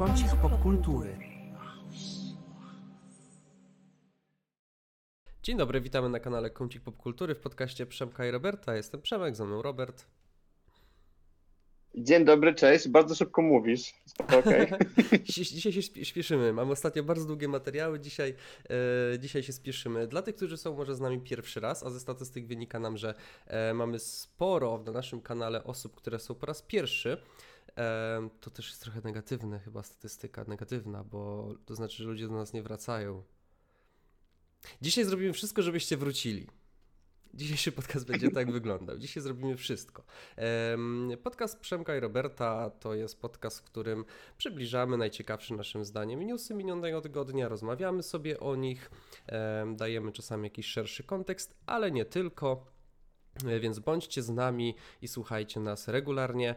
Kącik popkultury. Dzień dobry, witamy na kanale Kącik Popkultury w podcaście Przemka i Roberta. Jestem Przemek, ze mną Robert. Dzień dobry, cześć. Bardzo szybko mówisz. Okay. dzisiaj się śpieszymy. Mamy ostatnio bardzo długie materiały. Dzisiaj, e, dzisiaj się spieszymy. Dla tych, którzy są może z nami pierwszy raz, a ze statystyk wynika nam, że e, mamy sporo na naszym kanale osób, które są po raz pierwszy. To też jest trochę negatywne, chyba statystyka negatywna, bo to znaczy, że ludzie do nas nie wracają. Dzisiaj zrobimy wszystko, żebyście wrócili. Dzisiejszy podcast będzie tak wyglądał. Dzisiaj zrobimy wszystko. Podcast Przemka i Roberta to jest podcast, w którym przybliżamy najciekawsze naszym zdaniem newsy minionego tygodnia, rozmawiamy sobie o nich, dajemy czasami jakiś szerszy kontekst, ale nie tylko. Więc bądźcie z nami i słuchajcie nas regularnie.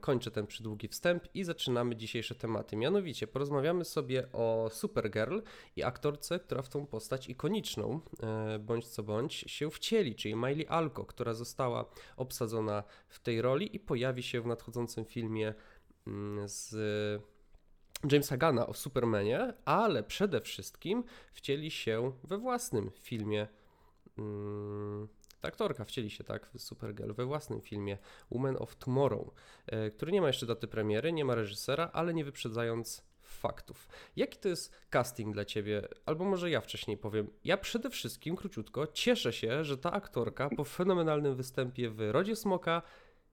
Kończę ten przydługi wstęp i zaczynamy dzisiejsze tematy. Mianowicie porozmawiamy sobie o Supergirl i aktorce, która w tą postać ikoniczną, e, bądź co bądź, się wcieli, czyli Miley Alko, która została obsadzona w tej roli i pojawi się w nadchodzącym filmie mm, z Jamesa Gana o Supermanie, ale przede wszystkim wcieli się we własnym filmie. Hmm, ta aktorka wcieli się tak w Supergirl we własnym filmie Woman of Tomorrow, e, który nie ma jeszcze daty premiery, nie ma reżysera, ale nie wyprzedzając faktów. Jaki to jest casting dla ciebie? Albo może ja wcześniej powiem. Ja przede wszystkim, króciutko, cieszę się, że ta aktorka po fenomenalnym występie w Rodzie Smoka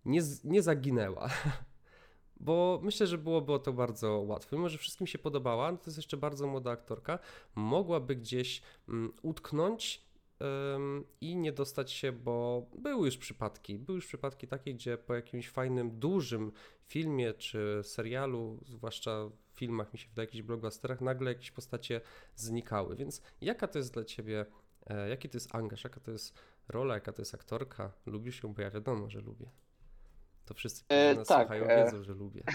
nie, nie zaginęła. Bo myślę, że byłoby to bardzo łatwe. Mimo, że wszystkim się podobała, no to jest jeszcze bardzo młoda aktorka, mogłaby gdzieś um, utknąć i nie dostać się, bo były już przypadki, były już przypadki takie, gdzie po jakimś fajnym, dużym filmie czy serialu, zwłaszcza w filmach, mi się wydaje, jakichś blockbusterach, nagle jakieś postacie znikały. Więc jaka to jest dla ciebie, e, jaki to jest angaż, jaka to jest rola, jaka to jest aktorka? Lubisz ją, bo ja wiadomo, że lubię. To wszyscy, którzy e, nas tak, słuchają, e... wiedzą, że lubię.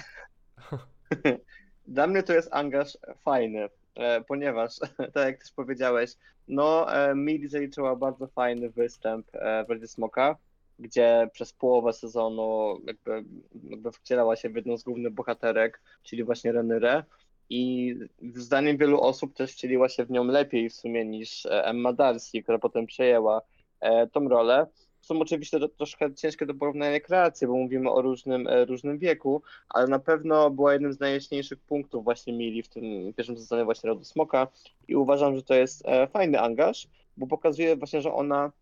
Dla mnie to jest angaż fajny. E, ponieważ, tak jak też powiedziałeś, no e, Mili zaliczyła bardzo fajny występ e, w Radzie Smoka, gdzie przez połowę sezonu jakby, jakby wcielała się w jedną z głównych bohaterek, czyli właśnie Renyrę. I zdaniem wielu osób też wcieliła się w nią lepiej w sumie niż Emma Darcy, która potem przejęła tą rolę są oczywiście to, troszkę ciężkie do porównania kreacje, bo mówimy o różnym, e, różnym wieku, ale na pewno była jednym z najjaśniejszych punktów właśnie Mili w tym pierwszym sezonie właśnie Rodu Smoka i uważam, że to jest e, fajny angaż, bo pokazuje właśnie, że ona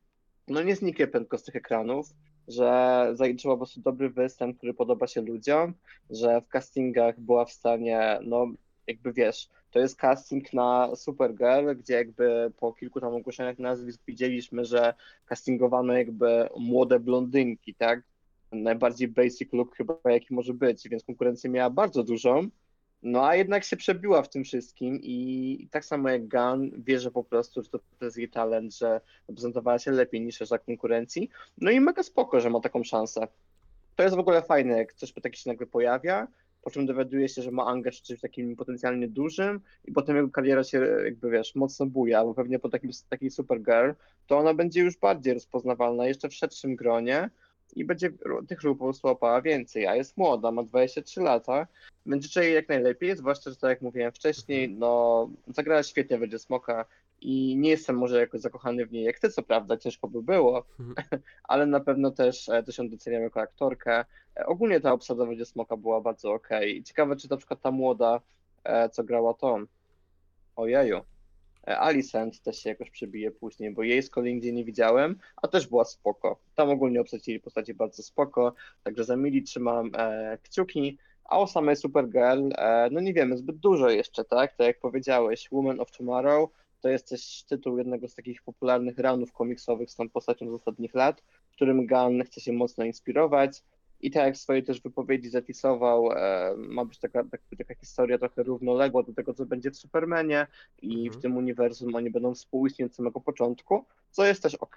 no nie zniknie prędko z tych ekranów, że zaliczyła po prostu dobry występ, który podoba się ludziom, że w castingach była w stanie, no jakby wiesz, to jest casting na Supergirl, gdzie jakby po kilku tam ogłoszeniach nazwisk widzieliśmy, że castingowano jakby młode blondynki, tak? Najbardziej basic look chyba jaki może być, więc konkurencję miała bardzo dużą. No a jednak się przebiła w tym wszystkim i, tak samo jak Gun wierzę po prostu, że to, jest jej talent, że prezentowała się lepiej niż reszta konkurencji. No i mega spoko, że ma taką szansę. To jest w ogóle fajne, jak coś takie się nagle pojawia po czym dowiaduje się, że ma angaż w czymś takim potencjalnie dużym i potem jego kariera się jakby, wiesz, mocno buja, bo pewnie po takim, takiej Supergirl, to ona będzie już bardziej rozpoznawalna, jeszcze w szerszym gronie i będzie tych ról po prostu łapała więcej, a jest młoda, ma 23 lata, będzie życzę jej jak najlepiej, zwłaszcza, że tak jak mówiłem wcześniej, no zagrała świetnie będzie Smoka i nie jestem może jakoś zakochany w niej jak ty, co prawda, ciężko by było, mhm. ale na pewno też, e, też ją doceniam jako aktorkę. E, ogólnie ta obsada będzie Smoka była bardzo okej. Okay. Ciekawe, czy na przykład ta młoda, e, co grała Tom, ojeju, Alicent też się jakoś przebije później, bo jej z kolei nigdzie nie widziałem, a też była spoko. Tam ogólnie obsadzili postaci bardzo spoko, także za Mili trzymam kciuki, a o samej Supergirl, no nie wiemy zbyt dużo jeszcze, tak? Tak jak powiedziałeś, Woman of Tomorrow, to jest też tytuł jednego z takich popularnych runów komiksowych z tą postacią z ostatnich lat, w którym Gunn chce się mocno inspirować. I tak jak w swojej też wypowiedzi zapisował, e, ma być taka, taka, taka, historia trochę równoległa do tego, co będzie w Supermanie i mhm. w tym uniwersum oni będą współistnieć od samego początku, co jest też ok.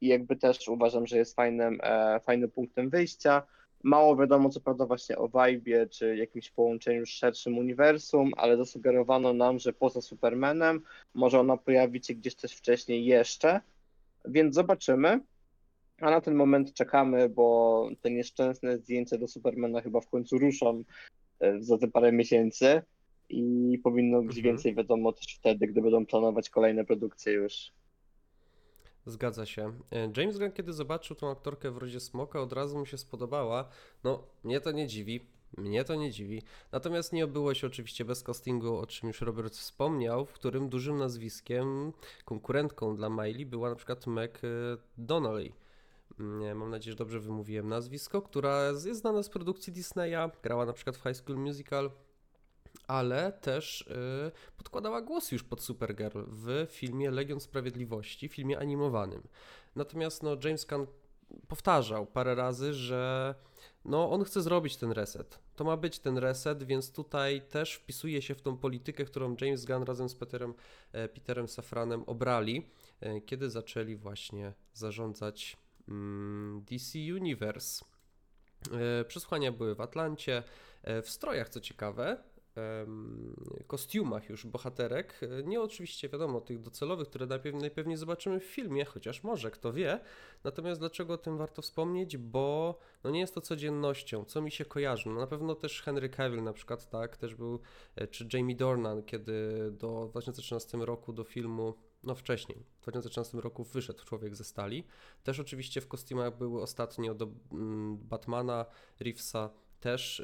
I jakby też uważam, że jest fajnym, e, fajnym punktem wyjścia. Mało wiadomo, co prawda, właśnie o Vibe czy jakimś połączeniu z szerszym uniwersum, ale zasugerowano nam, że poza Supermanem może ona pojawić się gdzieś też wcześniej jeszcze, więc zobaczymy. A na ten moment czekamy, bo te nieszczęsne zdjęcia do Supermana chyba w końcu ruszą e, za te parę miesięcy i powinno być Mhm. więcej wiadomo też wtedy, gdy będą planować kolejne produkcje już. Zgadza się. E, James Gunn, kiedy zobaczył tą aktorkę w rodzie Smoka, od razu mu się spodobała. No, mnie to nie dziwi. Mnie to nie dziwi. Natomiast nie obyło się oczywiście bez castingu, o czym już Robert wspomniał, w którym dużym nazwiskiem, konkurentką dla Miley była na przykład e, Donnelly. Mm, Mam nadzieję, że dobrze wymówiłem nazwisko, która jest znana z produkcji Disneya, grała na przykład w High School Musical, ale też y, podkładała głos już pod Supergirl w filmie Legion Sprawiedliwości, filmie animowanym. Natomiast no, James Gunn powtarzał parę razy, że no, on chce zrobić ten reset. To ma być ten reset, więc tutaj też wpisuje się w tą politykę, którą James Gunn razem z Peterem, e, Peterem Safranem obrali, e, kiedy zaczęli właśnie zarządzać mm, DC Universe. E, Przesłania były w Atlancie, w strojach, co ciekawe, kostiumach już bohaterek. E, Nie oczywiście wiadomo tych docelowych, które najpewniej, zobaczymy w filmie, chociaż może, kto wie. Natomiast dlaczego o tym warto wspomnieć? Bo no nie jest to codziennością, co mi się kojarzy. No na pewno też Henry Cavill na przykład, tak, też był, e, czy Jamie Dornan, kiedy do 2013 roku do filmu, no wcześniej, w 2013 roku wyszedł Człowiek ze Stali. Też oczywiście w kostiumach były ostatnio do mm, Batmana, Reevesa, też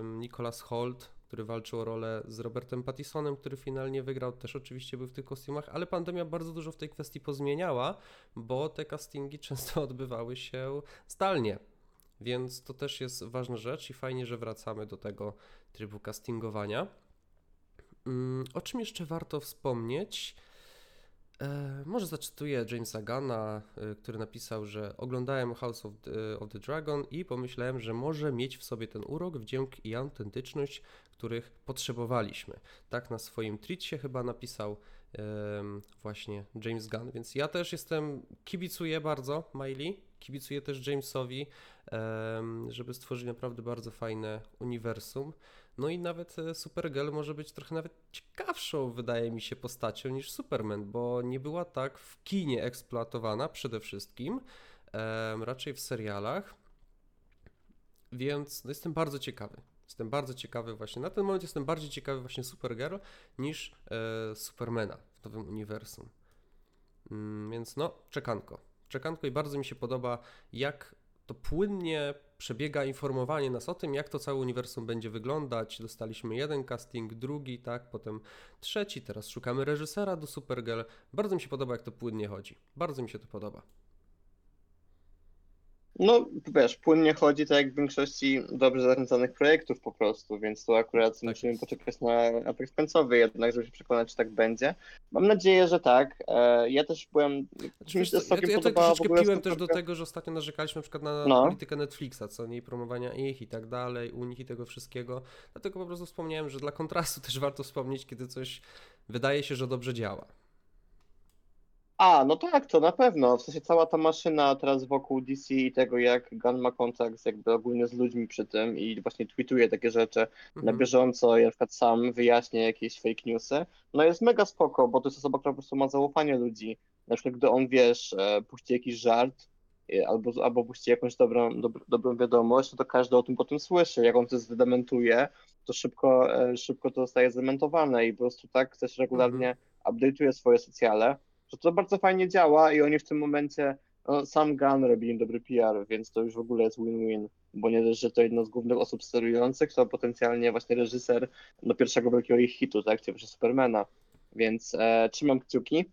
ym, Nicholas Holt, który walczył o rolę z Robertem Pattisonem, który finalnie wygrał, też oczywiście był w tych kostiumach, ale pandemia bardzo dużo w tej kwestii pozmieniała, bo te castingi często odbywały się zdalnie. Więc to też jest ważna rzecz i fajnie, że wracamy do tego trybu castingowania. Mm, O czym jeszcze warto wspomnieć? E, może zacytuję Jamesa Gunna, e, który napisał, że oglądałem House of the, of the Dragon i pomyślałem, że może mieć w sobie ten urok, wdzięk i autentyczność, których potrzebowaliśmy. Tak na swoim tweetie chyba napisał właśnie James Gunn, więc ja też jestem, kibicuję bardzo Miley, kibicuję też Jamesowi, żeby stworzyć naprawdę bardzo fajne uniwersum. No i nawet e, Supergirl może być trochę nawet ciekawszą, wydaje mi się, postacią niż Superman, bo nie była tak w kinie eksploatowana przede wszystkim, raczej w serialach. Więc no, jestem bardzo ciekawy. Jestem bardzo ciekawy właśnie. Na ten moment jestem bardziej ciekawy właśnie Supergirl niż e, Supermana w nowym uniwersum. Mm, więc no, czekanko. Czekanko i bardzo mi się podoba, jak to płynnie przebiega informowanie nas o tym, jak to całe uniwersum będzie wyglądać. Dostaliśmy jeden casting, drugi, tak, potem trzeci, teraz szukamy reżysera do Supergirl. Bardzo mi się podoba, jak to płynnie chodzi. Bardzo mi się to podoba. No, wiesz, płynnie chodzi tak jak w większości dobrze zarządzanych projektów po prostu, więc tu akurat Tak musimy jest. poczekać na efekt końcowy jednak, żeby się przekonać, czy tak będzie. Mam nadzieję, że tak. E, Ja też byłem, Znaczy, mi się co, ja, ja w troszeczkę piłem też do tego, że ostatnio narzekaliśmy na przykład na No. politykę Netflixa, co nie, promowania ich i tak dalej, u nich i tego wszystkiego. Dlatego po prostu wspomniałem, że dla kontrastu też warto wspomnieć, kiedy coś wydaje się, że dobrze działa. A, no tak, to na pewno. W sensie cała ta maszyna teraz wokół DC i tego, jak Gun ma kontakt jakby ogólnie z ludźmi przy tym i właśnie tweetuje takie rzeczy na Mhm. bieżąco i na przykład sam wyjaśnia jakieś fake newsy, no jest mega spoko, bo to jest osoba, która po prostu ma zaufanie ludzi. Na przykład gdy on, wiesz, e, puści jakiś żart e, albo, albo puści jakąś dobrą, dob, dobrą wiadomość, no to każdy o tym potem słyszy. Jak on to zdementuje, to szybko, e, szybko to zostaje zdementowane i po prostu tak też regularnie update'uje swoje socjale, że to bardzo fajnie działa i oni w tym momencie, no, sam Gun robi im dobry PR, więc to już w ogóle jest win-win, bo nie dość, że to jedna z głównych osób sterujących, to potencjalnie właśnie reżyser do pierwszego wielkiego ich hitu, tak, czyli Supermana, więc e, trzymam kciuki,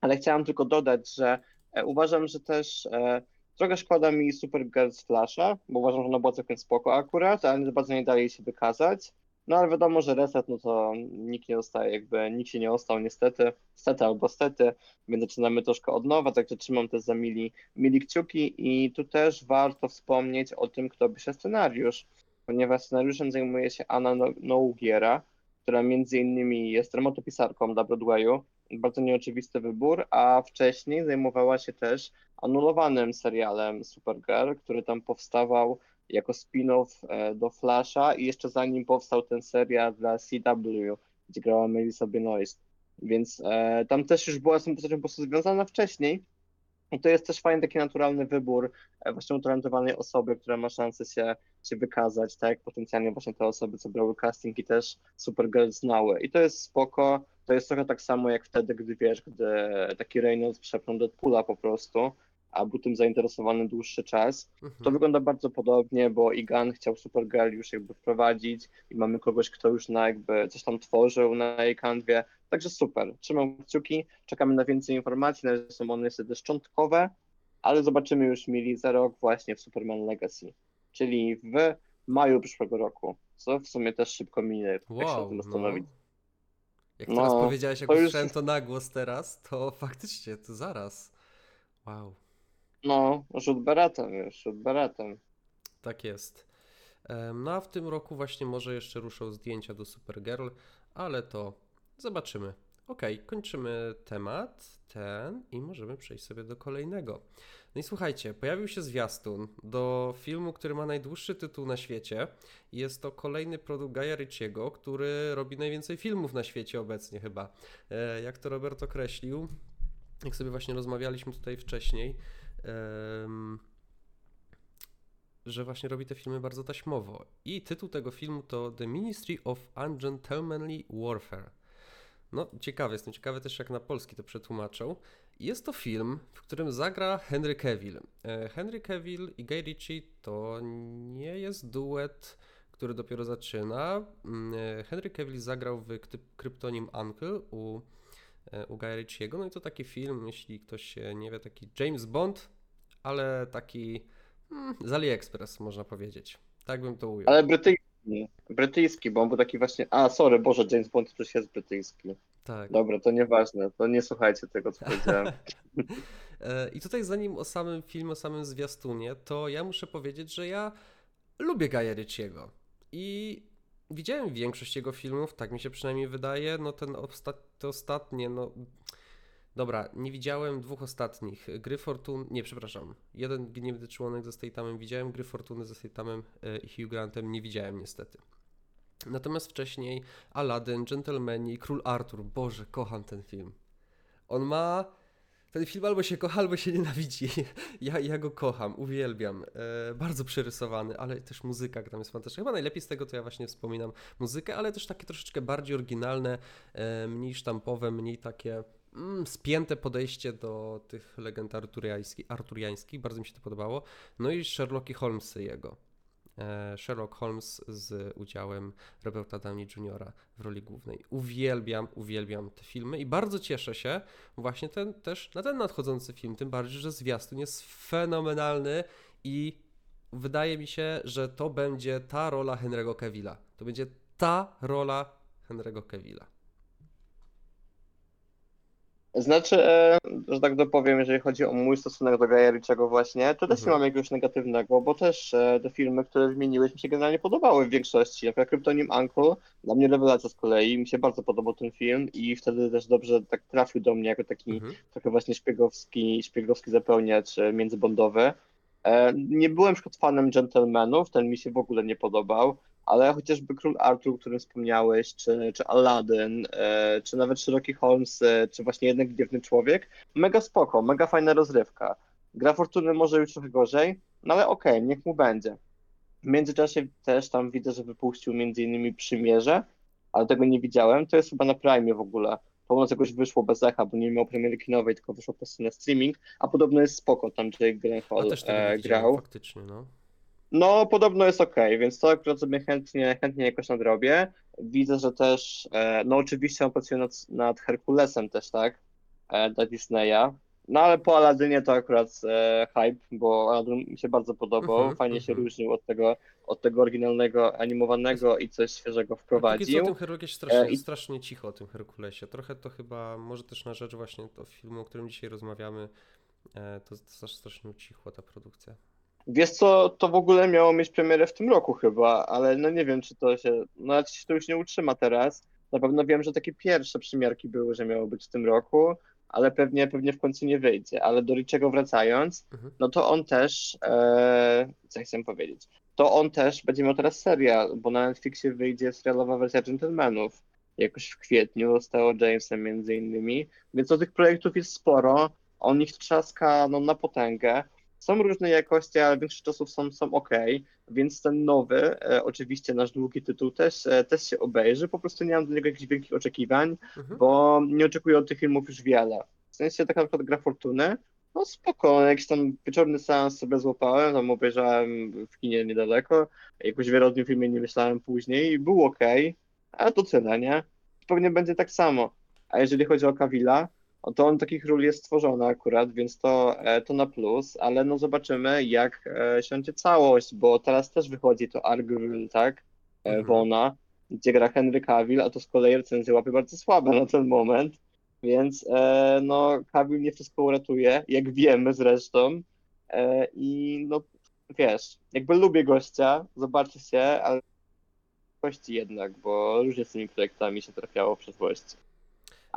ale chciałam tylko dodać, że e, uważam, że też e, trochę szkoda mi Supergirl z Flasha, bo uważam, że ona była całkiem spoko akurat, ale nie bardzo nie dali się wykazać. No ale wiadomo, że reset, no to nikt nie zostaje, jakby nikt się nie ostał niestety, stety albo stety, więc zaczynamy troszkę od nowa, także trzymam też za mili, mili kciuki i tu też warto wspomnieć o tym, kto pisze scenariusz, ponieważ scenariuszem zajmuje się Anna No- Nougiera, która między innymi jest rematopisarką dla Broadwayu, bardzo nieoczywisty wybór, a wcześniej zajmowała się też anulowanym serialem Supergirl, który tam powstawał jako spin-off e, do Flasha i jeszcze zanim powstał ten serial dla CW, gdzie grała Melissa Benoist. Więc e, tam też już była z tą postacią po prostu związana wcześniej, I to jest też fajny taki naturalny wybór e, właśnie utalentowanej osoby, która ma szansę się, się wykazać, tak? Potencjalnie właśnie te osoby, co brały casting i też Supergirl znały. I to jest spoko. To jest trochę tak samo jak wtedy, gdy wiesz, gdy taki Reynolds przepnął Deadpoola po prostu, a był tym zainteresowany dłuższy czas. To Mhm. wygląda bardzo podobnie, bo Igan chciał Supergirl już jakby wprowadzić i mamy kogoś, kto już na jakby coś tam tworzył na jej kanwie. Także super. Trzymam kciuki, czekamy na więcej informacji. Na razie są one niestety szczątkowe, ale zobaczymy już mili za rok właśnie w Superman Legacy, czyli w maju przyszłego roku, co w sumie też szybko minie, jak się o Wow, tym no. zastanowić. Jak No, teraz powiedziałeś, jak to już- usłyszałem to na głos teraz, to faktycznie, to zaraz. Wow, No, rzut beretem, wiesz, rzut beretem. tak jest. No a w tym roku właśnie może jeszcze ruszą zdjęcia do Supergirl, ale to zobaczymy. Okej, kończymy temat ten i możemy przejść sobie do kolejnego. No i słuchajcie, pojawił się zwiastun do filmu, który ma najdłuższy tytuł na świecie. Jest to kolejny produkt Gaja Ritchiego, który robi najwięcej filmów na świecie obecnie chyba. E, Jak to Robert określił, jak sobie właśnie rozmawialiśmy tutaj wcześniej, że właśnie robi te filmy bardzo taśmowo. I tytuł tego filmu to The Ministry of Ungentlemanly Warfare. No, ciekawy, jestem ciekawy też jak na polski to przetłumaczą. Jest to film, w którym zagra Henry Cavill. E, Henry Cavill i Guy Ritchie to nie jest duet, który dopiero zaczyna. Mm, e, Henry Cavill zagrał w kryp- kryptonim Uncle u, u Guy Ritchiego. No i to taki film, jeśli ktoś się nie wie, taki James Bond, ale taki mm, z AliExpress można powiedzieć. Tak bym to ujął. Ale brytyjski, brytyjski, bo on był taki właśnie, a sorry, Boże, James Bond przecież jest brytyjski. Tak. Dobra, to nieważne, to nie słuchajcie tego, co powiedziałem. E, I tutaj zanim o samym filmie, o samym zwiastunie, to ja muszę powiedzieć, że ja lubię Gaja. I widziałem większość jego filmów, tak mi się przynajmniej wydaje. No ten osta- te ostatnie, no... Dobra, nie widziałem dwóch ostatnich. Gry Fortuny, nie, przepraszam. Jeden Gniewny Członek ze Statamem widziałem, Gry Fortuny ze Statamem e, i Hugh Grantem nie widziałem niestety. Natomiast wcześniej Aladdin, Gentlemani, Król Artur. Boże, kocham ten film. On ma ten film albo się kocha, albo się nienawidzi. Ja, ja go kocham, uwielbiam. E, bardzo przerysowany, ale też muzyka tam jest fantastyczna. Chyba najlepiej z tego to ja właśnie wspominam muzykę, ale też takie troszeczkę bardziej oryginalne, e, mniej sztampowe, mniej takie mm, spięte podejście do tych legend arturiańskich. Bardzo mi się to podobało. No i Sherlock Holmesy jego. E, Sherlock Holmes z udziałem Roberta Downey Jr. w roli głównej. Uwielbiam, uwielbiam te filmy i bardzo cieszę się właśnie ten, też na ten nadchodzący film, tym bardziej, że zwiastun jest fenomenalny i wydaje mi się, że to będzie ta rola Henry'ego Cavilla. To będzie ta rola Henry'ego Cavilla. Znaczy, e, że tak dopowiem, jeżeli chodzi o mój stosunek do Gaja Ritchiego właśnie, to też nie Mhm. mam jakiegoś negatywnego, bo też e, te filmy, które wymieniłeś, mi się generalnie podobały w większości. Przykład Kryptonim Uncle, dla mnie rewelacja z kolei, mi się bardzo podobał ten film i wtedy też dobrze tak trafił do mnie jako taki Mhm. trochę właśnie szpiegowski, szpiegowski zapełniacz e, międzybondowy. Nie byłem przykład fanem Gentlemanów, ten mi się w ogóle nie podobał, ale chociażby Król Artur, o którym wspomniałeś, czy, czy Aladdin, e, czy nawet Sherlock Holmes, e, czy właśnie Jednak Gniewny Człowiek, mega spoko, mega fajna rozrywka. Gra Fortuny może już trochę gorzej, no ale okej, niech mu będzie. W międzyczasie też tam widzę, że wypuścił między innymi Przymierze, ale tego nie widziałem, to jest chyba na Prime w ogóle. Podobno jakoś wyszło bez echa, bo nie miał premiery kinowej, tylko wyszło po prostu na streaming, a podobno jest spoko, tam Jake Gyllenhaal e, grał. faktycznie, no. No, podobno jest ok, więc to akurat sobie chętnie, chętnie jakoś nadrobię. Widzę, że też, e, no oczywiście on pracuje nad, nad Herkulesem też, tak? E, dla Disneya. No ale po Aladynie to akurat e, hype, bo Aladdin mi się bardzo podobał. Mhm, Fajnie się mhm. różnił od tego, od tego oryginalnego animowanego i coś świeżego Póki co o wprowadził. tym Herkulesie strasznie, i- strasznie cicho o tym Herkulesie. Trochę to chyba, może też na rzecz właśnie to filmu, o którym dzisiaj rozmawiamy, to, to strasznie cicho ta produkcja. Wiesz co, to w ogóle miało mieć premierę w tym roku chyba, ale no nie wiem, czy to się, no ale czy się to już nie utrzyma teraz. Na pewno wiem, że takie pierwsze przymiarki były, że miało być w tym roku, ale pewnie, pewnie w końcu nie wyjdzie. Ale do Richiego wracając, Mhm. no to on też, e, co chcę powiedzieć, to on też będzie miał teraz serial, bo na Netflixie wyjdzie serialowa wersja Gentlemanów. Jakoś w kwietniu z Theo Jamesem między innymi, więc o tych projektów jest sporo. on ich trzaska no, na potęgę. Są różne jakości, ale większość czasów są, są ok, więc ten nowy, e, oczywiście nasz długi tytuł też, e, też się obejrzy. Po prostu nie mam do niego jakichś wielkich oczekiwań, Mhm. bo nie oczekuję od tych filmów już wiele. W sensie taka na przykład gra Fortuny, no spoko, jakiś tam wieczorny seans sobie złapałem, tam obejrzałem w kinie niedaleko, jakoś wiele o tym filmie nie myślałem później i był ok, ale to tyle, nie? Pewnie będzie tak samo. A jeżeli chodzi o Kawila, to on takich ról jest stworzony akurat, więc to, e, to na plus, ale no zobaczymy jak e, siądzie całość, bo teraz też wychodzi to Argyll, tak? E, Mhm. Wona, gdzie gra Henry Cavill, a to z kolei recenzje łapie bardzo słabe na ten moment, więc no Cavill nie wszystko uratuje, jak wiemy zresztą i no wiesz, jakby lubię gościa, zobaczy się, ale gości jednak, bo różnie z tymi projektami się trafiało przez gości.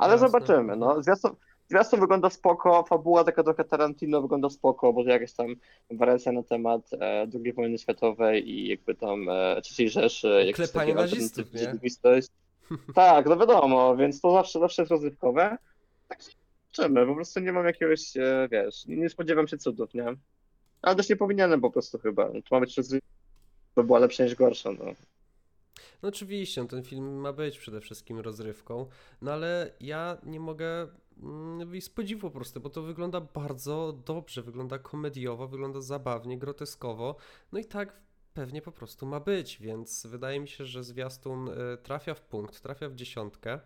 Ale Jasne. zobaczymy, no. Zwiastun, zwiastun wygląda spoko, fabuła taka trochę Tarantino wygląda spoko, bo to jakaś tam warencja na temat e, II wojny światowej i jakby tam e, III Rzeszy. jak Klepanie nazistów. Tak, no wiadomo, więc to zawsze, zawsze jest rozrywkowe. Tak się zobaczymy, po prostu nie mam jakiegoś, e, wiesz, nie, spodziewam się cudów, nie? Ale też nie powinienem po prostu chyba. To ma być rozrywkowe, by była lepsza niż gorsza, no. No oczywiście, no ten film ma być przede wszystkim rozrywką, no ale ja nie mogę mm, wyjść z podziwu po prostu, bo to wygląda bardzo dobrze, wygląda komediowo, wygląda zabawnie, groteskowo, no i tak pewnie po prostu ma być, więc wydaje mi się, że zwiastun e, trafia w punkt, trafia w dziesiątkę,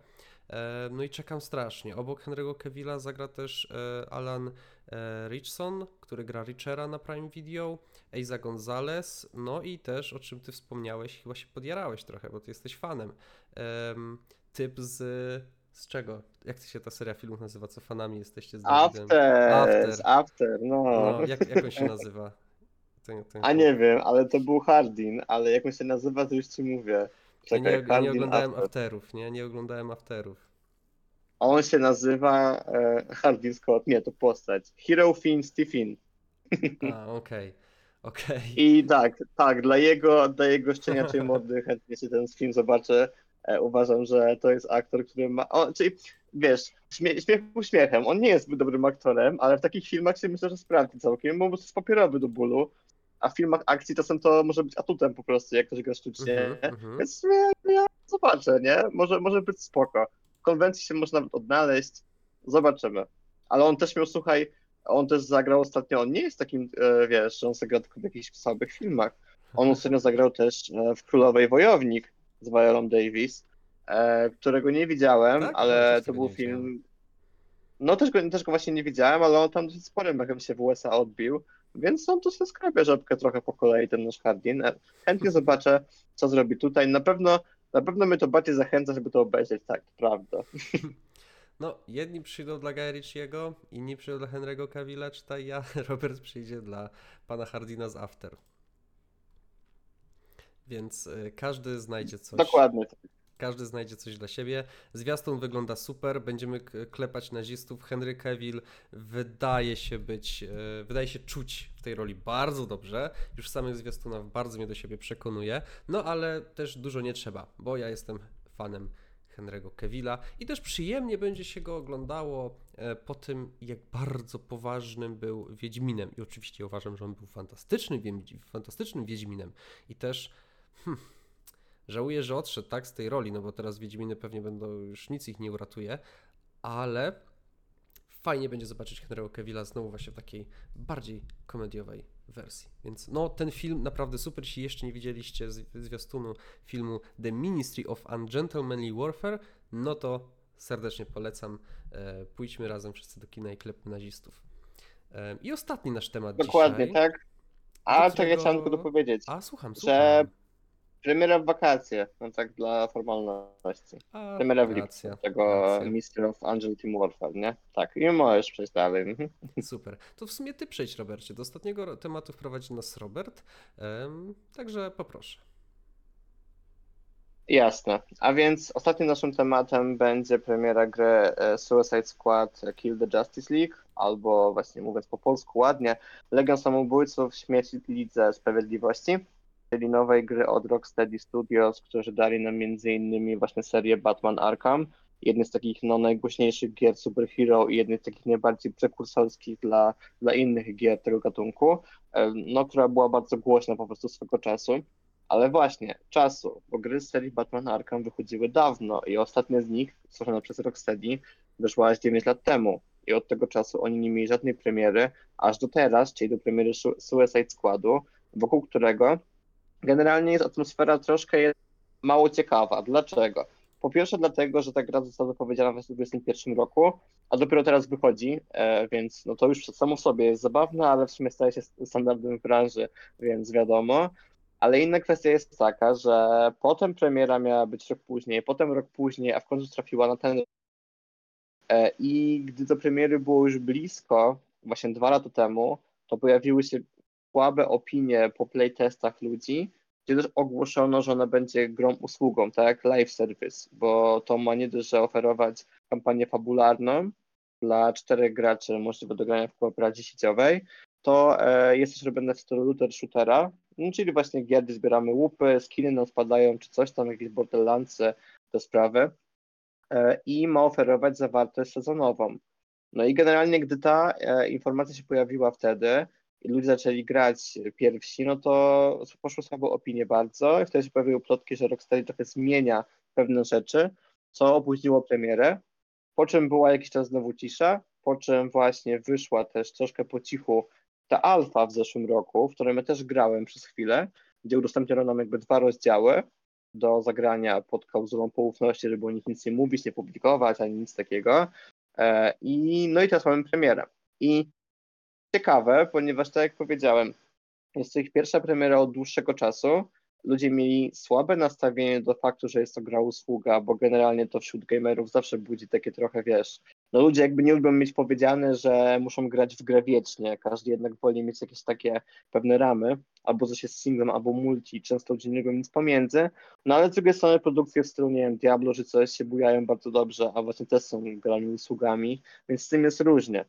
no i czekam strasznie. Obok Henry'ego Cavilla zagra też e, Alan e, Richson, który gra Richera na Prime Video, Eiza Gonzalez, no i też, o czym ty wspomniałeś, chyba się podjarałeś trochę, bo ty jesteś fanem. Em, typ z... z czego? Jak się ta seria filmów nazywa, co fanami jesteście z Davidem? After, After. after, no. No, jak, jak on się nazywa? Ten, ten A nie wiem, ale to był Hardin, ale jak on się nazywa, to już ci mówię. Czekaj, nie, nie Hardin oglądałem After. afterów, nie? Nie oglądałem afterów. A on się nazywa e, Hardin Scott, nie, to postać. Hero Finn Stephen. A, okej. Okej. I tak, tak, dla jego, dla jego szczeniaczej mody chętnie się ten film zobaczę. E, uważam, że to jest aktor, który ma. O, czyli wiesz, śmie śmiech uśmiechem. On nie jest dobrym aktorem, ale w takich filmach się myślę, że sprawdzi całkiem, bo jest papierowy do bólu. A w filmach akcji czasem to może być atutem po prostu, jak ktoś gra sztucznie. Mhm, mhm. Więc ja, ja zobaczę, nie? Może, może być spoko. W konwencji się można nawet odnaleźć. Zobaczymy. Ale on też miał, słuchaj, on też zagrał ostatnio, on nie jest takim, e, wiesz, że on zagrał tylko w jakichś słabych filmach. On ostatnio zagrał też e, w Królowej Wojownik z Violą Davis, e, którego nie widziałem, Tak? Ale też to był film... No też go, też go właśnie nie widziałem, ale on tam dosyć sporym echem się w USA odbił, więc on tu sobie skrapie żabkę trochę po kolei, ten nasz Hardin. Chętnie zobaczę, co zrobi tutaj. Na pewno, na pewno mnie to bardziej zachęca, żeby to obejrzeć, tak, prawda. No, jedni przyjdą dla Guy Ritchiego, inni przyjdą dla Henry'ego Cavilla, czytaj ja, Robert przyjdzie dla pana Hardina z After. Więc y, każdy znajdzie coś. Dokładnie. Każdy znajdzie coś dla siebie. Zwiastun wygląda super, będziemy klepać nazistów. Henry Cavill wydaje się być, e, wydaje się czuć w tej roli bardzo dobrze. Już samych zwiastunach bardzo mnie do siebie przekonuje. No ale też dużo nie trzeba, bo ja jestem fanem Henry'ego Cavilla i też przyjemnie będzie się go oglądało e, po tym, jak bardzo poważnym był Wiedźminem. I oczywiście uważam, że on był fantastycznym, fantastycznym Wiedźminem. I też hmm, Żałuję, że odszedł tak z tej roli, no bo teraz Wiedźminy pewnie będą, już nic ich nie uratuje, ale fajnie będzie zobaczyć Henry'ego Cavilla znowu właśnie w takiej bardziej komediowej wersji. Więc no, ten film naprawdę super. Jeśli jeszcze nie widzieliście zwiastunu filmu The Ministry of Ungentlemanly Warfare, no to serdecznie polecam. E, pójdźmy razem wszyscy do kina i klepmy nazistów. E, I ostatni nasz temat Dokładnie, dzisiaj. tak. A czekaj, którego- chciałem tylko dopowiedzieć. A, słucham, Że słucham. Premiera w wakacje, no tak dla formalności. A, Premiera w racja, lipcu tego racja. Of Angel Team Warfare, nie? Tak, i możesz przejść dalej. mhm. Super. To w sumie ty przejdź, Robercie. Do ostatniego ro- tematu wprowadzi nas Robert. Em, także poproszę. Jasne. A więc ostatnim naszym tematem będzie premiera gry e, Suicide Squad Kill the Justice League, albo właśnie mówiąc po polsku ładnie, Legion Samobójców Śmierci Lidze Sprawiedliwości, czyli nowej gry od Rocksteady Studios, którzy dali nam m.in. właśnie serię Batman Arkham, jednej z takich no, najgłośniejszych gier superhero i jednej z takich najbardziej prekursorskich dla, dla innych gier tego gatunku, no, która była bardzo głośna po prostu swego czasu. Ale właśnie, czasu, bo gry z serii Batman Arkham wychodziły dawno i ostatnia z nich, stworzona przez Rocksteady, wyszła aż 9 lat temu. I od tego czasu oni nie mieli żadnej premiery, aż do teraz, czyli do premiery Su- Suicide Squadu, wokół którego generalnie jest atmosfera troszkę jest mało ciekawa. Dlaczego? Po pierwsze dlatego, że ta gra została zapowiedziana w 2021 roku, a dopiero teraz wychodzi, e, więc no to już samo w sobie jest zabawne, ale w sumie staje się standardem w branży, więc wiadomo. Ale inna kwestia jest taka, że potem premiera miała być rok później, potem rok później, a w końcu trafiła na ten. E, I gdy do premiery było już blisko, właśnie dwa lata temu, to pojawiły się słabe opinie po playtestach ludzi, gdzie też ogłoszono, że ona będzie grą usługą, tak jak live service, bo to ma nie dość, że oferować kampanię fabularną dla czterech graczy możliwe do grania w kooperacji sieciowej, to e, jest też robione w stylu looter shootera, no, czyli właśnie gier, gdzie zbieramy łupy, skiny nam spadają, czy coś tam, jakieś borderlandsy, te sprawy e, i ma oferować zawartość sezonową. No i generalnie, gdy ta e, informacja się pojawiła wtedy ludzie zaczęli grać pierwsi, no to poszły słabo opinie bardzo i wtedy się pojawiły plotki, że Rocksteady trochę zmienia pewne rzeczy, co opóźniło premierę, po czym była jakiś czas znowu cisza, po czym właśnie wyszła też troszkę po cichu ta alfa w zeszłym roku, w której ja też grałem przez chwilę, gdzie udostępniono nam jakby dwa rozdziały do zagrania pod klauzulą poufności, żeby o nich nic nie mówić, nie publikować, ani nic takiego. E, I no i teraz mamy premierę. I ciekawe, ponieważ tak jak powiedziałem, jest to ich pierwsza premiera od dłuższego czasu. Ludzie mieli słabe nastawienie do faktu, że jest to gra usługa, bo generalnie to wśród gamerów zawsze budzi takie trochę, wiesz, no ludzie jakby nie lubią mieć powiedziane, że muszą grać w grę wiecznie. Każdy jednak woli mieć jakieś takie pewne ramy, albo coś jest singlem, albo multi, często od innego nic pomiędzy. No ale z drugiej strony produkcje w stylu, nie wiem, Diablo czy coś się bujają bardzo dobrze, a właśnie też są grami usługami, więc z tym jest różnie.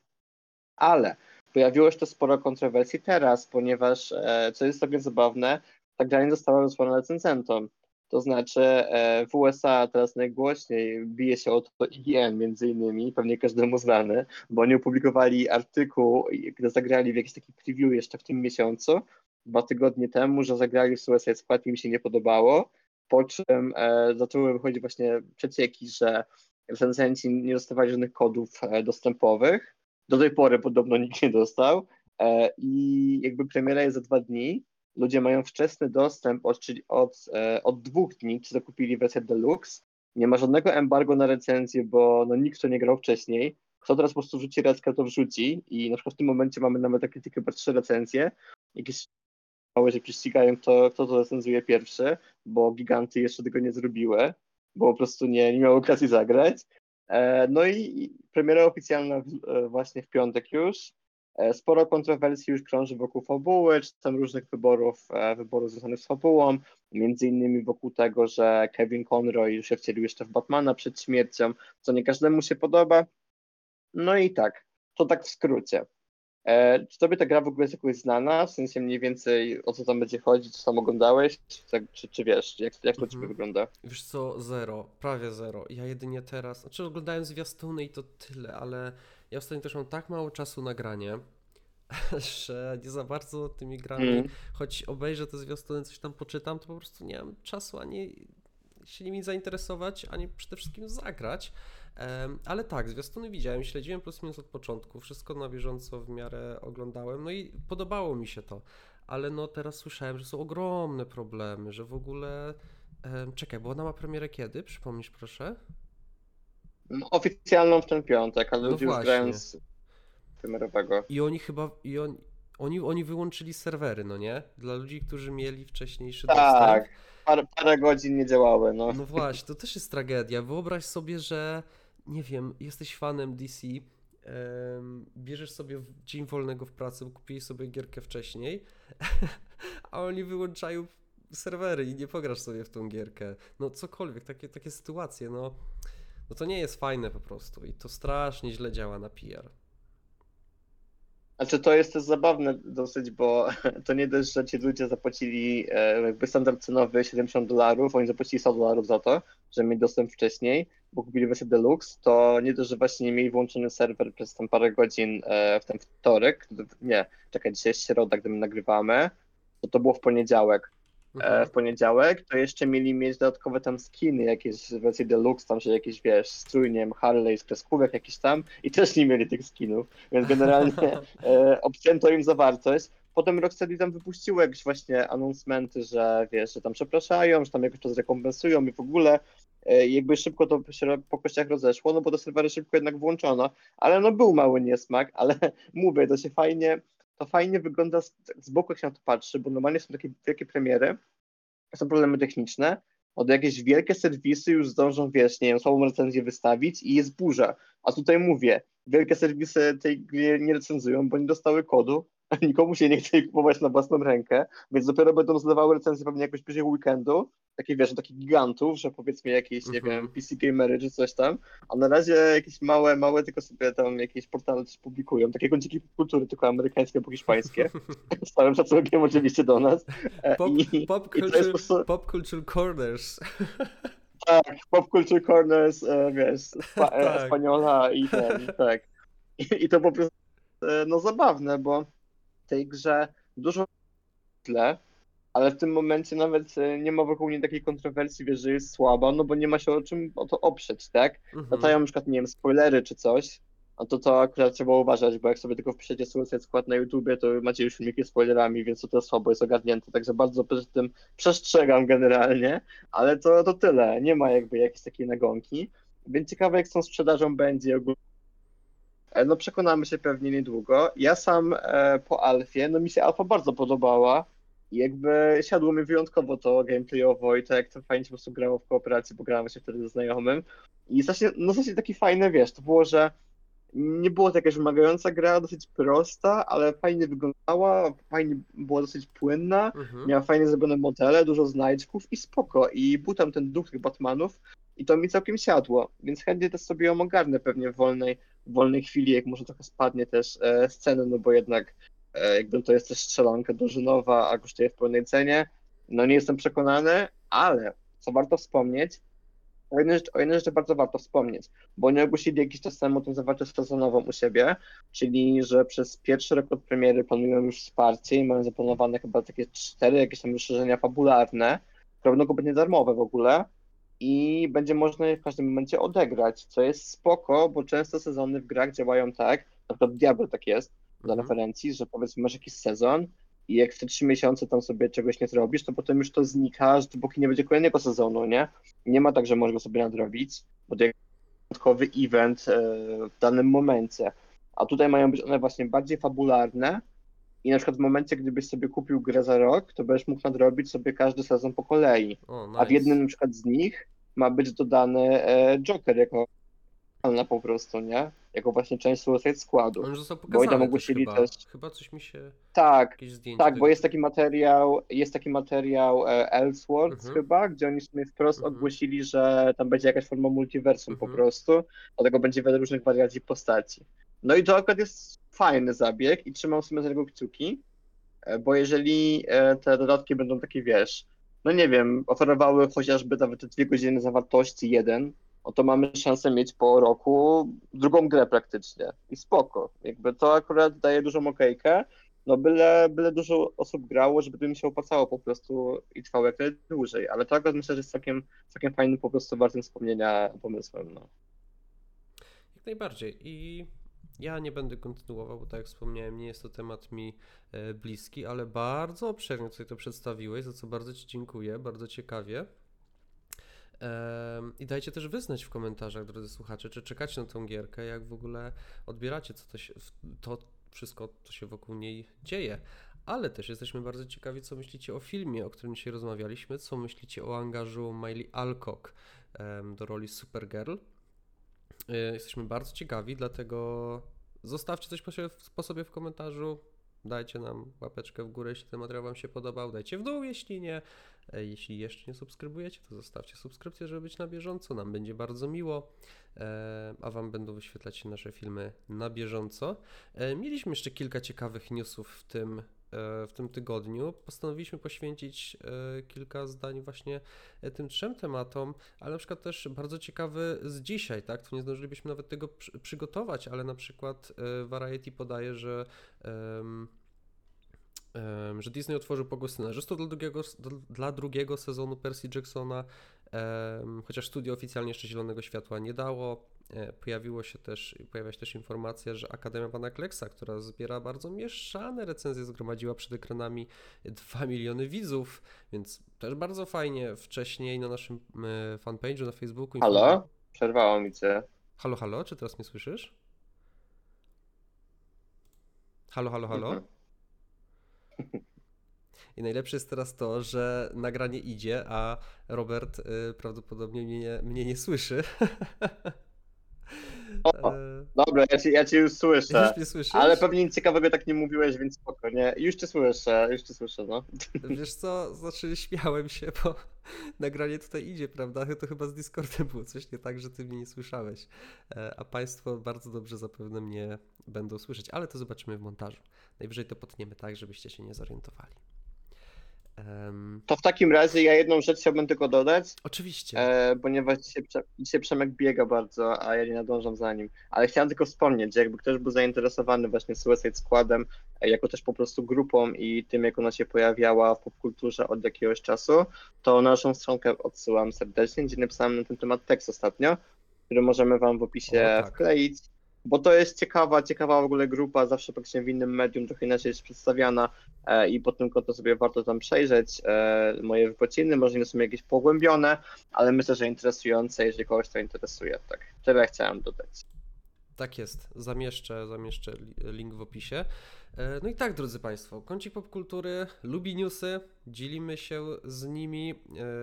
Ale pojawiło się to sporo kontrowersji teraz, ponieważ, e, co jest sobie zabawne, ta gra nie została recenzentom. To znaczy e, w USA teraz najgłośniej bije się o to IGN między innymi, pewnie każdemu znany, bo oni opublikowali artykuł, gdy zagrali w jakiś taki preview jeszcze w tym miesiącu, dwa tygodnie temu, że zagrali w Suicide Squad i mi się nie podobało, po czym e, zaczęły wychodzić właśnie przecieki, że recenzenci nie dostawali żadnych kodów e, dostępowych. Do tej pory podobno nikt nie dostał e, i jakby premiera jest za dwa dni, ludzie mają wczesny dostęp od, czyli od, e, od dwóch dni, czy zakupili wersję deluxe. Nie ma żadnego embargo na recenzję, bo no, nikt to nie grał wcześniej. Kto teraz po prostu wrzuci reckę, to wrzuci i na przykład w tym momencie mamy na Metacritic chyba trzy recenzje. Jakieś małe się prześcigają, kto, kto to recenzuje pierwszy, bo giganty jeszcze tego nie zrobiły, bo po prostu nie, nie miały okazji zagrać. E, no i premiera oficjalna e, właśnie w piątek już. E, sporo kontrowersji już krąży wokół fabuły, czy tam różnych wyborów, wyborów związanych z fabułą, między innymi wokół tego, że Kevin Conroy już się wcielił jeszcze w Batmana przed śmiercią, co nie każdemu się podoba. No i tak, to tak w skrócie. E, czy tobie ta gra w ogóle jest jakoś znana? W sensie mniej więcej o co tam będzie chodzić, co tam oglądałeś? Czy, tak, czy, czy wiesz, jak, jak to Mhm. ciebie wygląda? Wiesz co, zero, prawie zero. Ja jedynie teraz, znaczy oglądałem zwiastuny i to tyle, ale ja ostatnio też mam tak mało czasu na granie, że nie za bardzo tymi grami, Mm. choć obejrzę te zwiastuny, coś tam poczytam, to po prostu nie mam czasu ani się nimi zainteresować, ani przede wszystkim zagrać. Ale tak, zwiastuny widziałem, śledziłem plus minus od początku, wszystko na bieżąco w miarę oglądałem, no i podobało mi się to. Ale no teraz słyszałem, że są ogromne problemy, że w ogóle... Czekaj, bo ona ma premierę kiedy? Przypomnisz proszę? No, Oficjalną w ten piątek, ale No ludzie już właśnie. grają z premierowego. I oni chyba... I on, oni, oni wyłączyli serwery, no nie? Dla ludzi, którzy mieli wcześniejszy Tak, dostęp. parę, parę godzin nie działały, no. No właśnie, to też jest tragedia. Wyobraź sobie, że nie wiem, jesteś fanem DC, bierzesz sobie dzień wolnego w pracy, bo kupiłeś sobie gierkę wcześniej, a oni wyłączają serwery i nie pograsz sobie w tą gierkę. No cokolwiek, takie, takie sytuacje, no, no to nie jest fajne po prostu i to strasznie źle działa na PR. Znaczy to jest też zabawne dosyć, bo to nie dość, że ci ludzie zapłacili e, jakby standard cenowy 70 dolarów, oni zapłacili 100 dolarów za to, że mieli dostęp wcześniej, bo kupili wersję deluxe, to nie dość, że właśnie nie mieli włączony serwer przez tam parę godzin e, w ten wtorek, nie, czekaj, dzisiaj jest środa, gdy my nagrywamy, to to było w poniedziałek. E, w poniedziałek, to jeszcze mieli mieć dodatkowe tam skiny, jakieś w wersji deluxe, tam się jakieś, wiesz, strój, nie wiem, Harley z kreskówek jakiś tam i też nie mieli tych skinów, więc generalnie e, obcięto im zawartość. Potem Rocksteady tam wypuściło jakieś właśnie announcementy, że wiesz, że tam przepraszają, że tam jakoś to zrekompensują i w ogóle e, jakby szybko to się po kościach rozeszło, no bo te serwery szybko jednak włączono, ale no był mały niesmak, ale mówię, to się fajnie, to fajnie wygląda z, z boku, jak się na to patrzy, bo normalnie są takie wielkie premiery, są problemy techniczne, od jakieś wielkie serwisy już zdążą, wiesz, nie wiem, słabą recenzję wystawić i jest burza. A tutaj mówię, wielkie serwisy tej gry nie recenzują, bo nie dostały kodu, a nikomu się nie chce kupować na własną rękę, więc dopiero będą zdawały recenzje pewnie jakoś bliżej weekendu, takie wiesz, takich gigantów, że powiedzmy jakieś, nie Mhm. wiem, PC Gamery czy coś tam, a na razie jakieś małe, małe tylko sobie tam jakieś portale coś publikują, takie kąciki kultury, tylko amerykańskie albo hiszpańskie, z całym szacunkiem oczywiście do nas. E, Pop, i, pop, i culture, prostu, pop Culture Corners. tak, Pop Culture Corners, e, wiesz, spa, e, Tak. Espaniola i ten, tak. I, I to po prostu, no zabawne, bo tej grze dużo tle, ale w tym momencie nawet e, nie ma wokół niej takiej kontrowersji, wiesz, że jest słaba, no bo nie ma się o czym o to oprzeć, tak? Mhm. Latają na przykład, nie wiem, spoilery czy coś, a to to akurat trzeba uważać, bo jak sobie tylko wpiszecie Suicide Squad na YouTubie, to macie już filmiki z spoilerami, więc to też słabo jest ogarnięte, także bardzo przed tym przestrzegam generalnie, ale to, to tyle, nie ma jakby jakiejś takiej nagonki, więc ciekawe jak z tą sprzedażą będzie ogólnie. E, No przekonamy się pewnie niedługo. Ja sam e, po Alfie, no mi się Alfa bardzo podobała i jakby siadło mi wyjątkowo to gameplayowo i to jak to fajnie się po prostu grało w kooperacji, bo grałem się wtedy ze znajomym i właśnie, no właśnie taki fajne, wiesz, to było, że nie było to jakaś wymagająca gra, dosyć prosta, ale fajnie wyglądała, fajnie była dosyć płynna, Mhm. miała fajnie zrobione modele, dużo znajdźków i spoko. I był tam ten duch tych Batmanów i to mi całkiem siadło, więc chętnie też sobie ją ogarnę pewnie w wolnej, wolnej chwili, jak może trochę spadnie też e, sceny, no bo jednak e, jakby to jest też strzelanka drużynowa, a kosztuje w pełnej cenie. No nie jestem przekonany, ale co warto wspomnieć, o jednej, rzecz, o jednej rzeczy bardzo warto wspomnieć, bo oni ogłosili jakiś czas temu tą zawartość sezonową u siebie, czyli że przez pierwszy rok od premiery planują już wsparcie i mają zaplanowane chyba takie cztery jakieś tam rozszerzenia fabularne, które będą będzie darmowe w ogóle i będzie można je w każdym momencie odegrać, co jest spoko, bo często sezony w grach działają tak, na przykład Diablo tak jest, dla Mhm. referencji, że powiedzmy masz jakiś sezon i jak w te trzy miesiące tam sobie czegoś nie zrobisz, to potem już to znika, dopóki nie będzie kolejnego sezonu, nie? Nie ma tak, że możesz go sobie nadrobić, bo to jest dodatkowy event e, w danym momencie. A tutaj mają być one właśnie bardziej fabularne i na przykład w momencie, gdybyś sobie kupił grę za rok, to będziesz mógł nadrobić sobie każdy sezon po kolei. O, A w nice. jednym na przykład z nich ma być dodany e, Joker jako na po prostu, nie? Jako właśnie część Suicide Squadu. On już został Bo pokazany tam też ogłosili chyba. też- Chyba coś mi się... Tak, tak, bo jest taki materiał, jest taki materiał e, Elseworlds Mhm. chyba, gdzie oni sobie wprost Mhm. ogłosili, że tam będzie jakaś forma multiversum po Mhm. prostu, dlatego będzie wiele różnych wariacji postaci. No i to akurat jest fajny zabieg i trzymam sobie za niego kciuki, e, bo jeżeli e, te dodatki będą takie, wiesz, no nie wiem, oferowały chociażby nawet te dwie godziny zawartości jeden, no to mamy szansę mieć po roku drugą grę praktycznie. I spoko. Jakby to akurat daje dużą okejkę, no byle, byle dużo osób grało, żeby mi się opłacało po prostu i trwało jak najdłużej. Ale to akurat myślę, że jest całkiem, całkiem fajnym, po prostu wartym wspomnienia pomysłem. No. Jak najbardziej. I ja nie będę kontynuował, bo tak jak wspomniałem, nie jest to temat mi e, bliski, ale bardzo obszernie tutaj to przedstawiłeś, za co bardzo Ci dziękuję, bardzo ciekawie. I dajcie też wyznać w komentarzach, drodzy słuchacze, czy czekacie na tą gierkę, jak w ogóle odbieracie co to, się, to wszystko, co się wokół niej dzieje. Ale też jesteśmy bardzo ciekawi, co myślicie o filmie, o którym dzisiaj rozmawialiśmy, co myślicie o angażu Miley Alcock do roli Supergirl. Y, Jesteśmy bardzo ciekawi, dlatego zostawcie coś po sobie, w komentarzu. dajcie nam łapeczkę w górę, jeśli ten materiał Wam się podobał, dajcie w dół, jeśli nie. E, Jeśli jeszcze nie subskrybujecie, to zostawcie subskrypcję, żeby być na bieżąco, nam będzie bardzo miło, e, a Wam będą wyświetlać się nasze filmy na bieżąco. E, Mieliśmy jeszcze kilka ciekawych newsów w tym, w tym tygodniu. Postanowiliśmy poświęcić e, kilka zdań właśnie e, tym trzem tematom, ale na przykład też bardzo ciekawy z dzisiaj, tak? To nie zdążylibyśmy nawet tego przy, przygotować, ale na przykład e, Variety podaje, że że Disney otworzył pokój scenarzystów dla drugiego, dla- drugiego sezonu Percy Jacksona, chociaż studio oficjalnie jeszcze zielonego światła nie dało. E, Pojawiło się też, pojawia się też informacja, że Akademia Pana Kleksa, która zbiera bardzo mieszane recenzje, zgromadziła przed ekranami 2 miliony widzów, więc też bardzo fajnie. Wcześniej na naszym e, fanpage'u na Facebooku. Halo? Przerwało mi cię. Halo, halo, czy teraz mnie słyszysz? Halo, halo, halo. Mhm. I najlepsze jest teraz to, że nagranie idzie, a Robert y, prawdopodobnie mnie nie, mnie nie słyszy. O, E, Dobra, ja cię, ja cię już słyszę. Już mnie słyszysz? Ale pewnie nic ciekawego tak nie mówiłeś, więc spoko, nie? Już cię słyszę, już cię słyszę, no. Wiesz co, znaczy śmiałem się, bo nagranie tutaj idzie, prawda? To chyba z Discordem było coś nie tak, że ty mnie nie słyszałeś. E, A państwo bardzo dobrze zapewne mnie będą słyszeć, ale to zobaczymy w montażu. Najwyżej to potniemy tak, żebyście się nie zorientowali. To w takim razie ja jedną rzecz chciałbym tylko dodać, oczywiście. e, ponieważ dzisiaj, dzisiaj Przemek biega bardzo, a ja nie nadążam za nim. Ale chciałem tylko wspomnieć, że jakby ktoś był zainteresowany właśnie Suicide Squadem, e, jako też po prostu grupą i tym, jak ona się pojawiała w popkulturze od jakiegoś czasu, to na naszą stronkę odsyłam serdecznie, gdzie napisałem na ten temat tekst ostatnio, który możemy wam w opisie O, tak. wkleić. Bo to jest ciekawa, ciekawa w ogóle grupa, zawsze praktycznie w innym medium trochę inaczej jest przedstawiana e, i pod tym kątem sobie warto tam przejrzeć e, moje wypociny, może nie są jakieś pogłębione, ale myślę, że interesujące, jeżeli kogoś to interesuje. Tak, tyle chciałem dodać. Tak jest, zamieszczę, zamieszczę li- link w opisie. E, No i tak, drodzy Państwo, Kącik Popkultury lubi newsy, dzielimy się z nimi.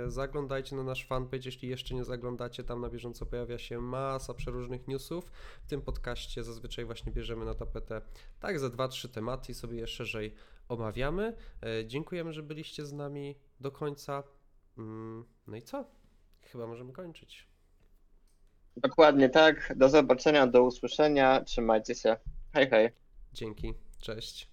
E, Zaglądajcie na nasz fanpage, jeśli jeszcze nie zaglądacie, tam na bieżąco pojawia się masa przeróżnych newsów. W tym podcaście zazwyczaj właśnie bierzemy na tapetę tak za 2-3 tematy i sobie je szerzej omawiamy. E, Dziękujemy, że byliście z nami do końca. Mm, No i co? Chyba możemy kończyć. Dokładnie tak. Do zobaczenia, do usłyszenia. Trzymajcie się. Hej, hej. Dzięki, cześć.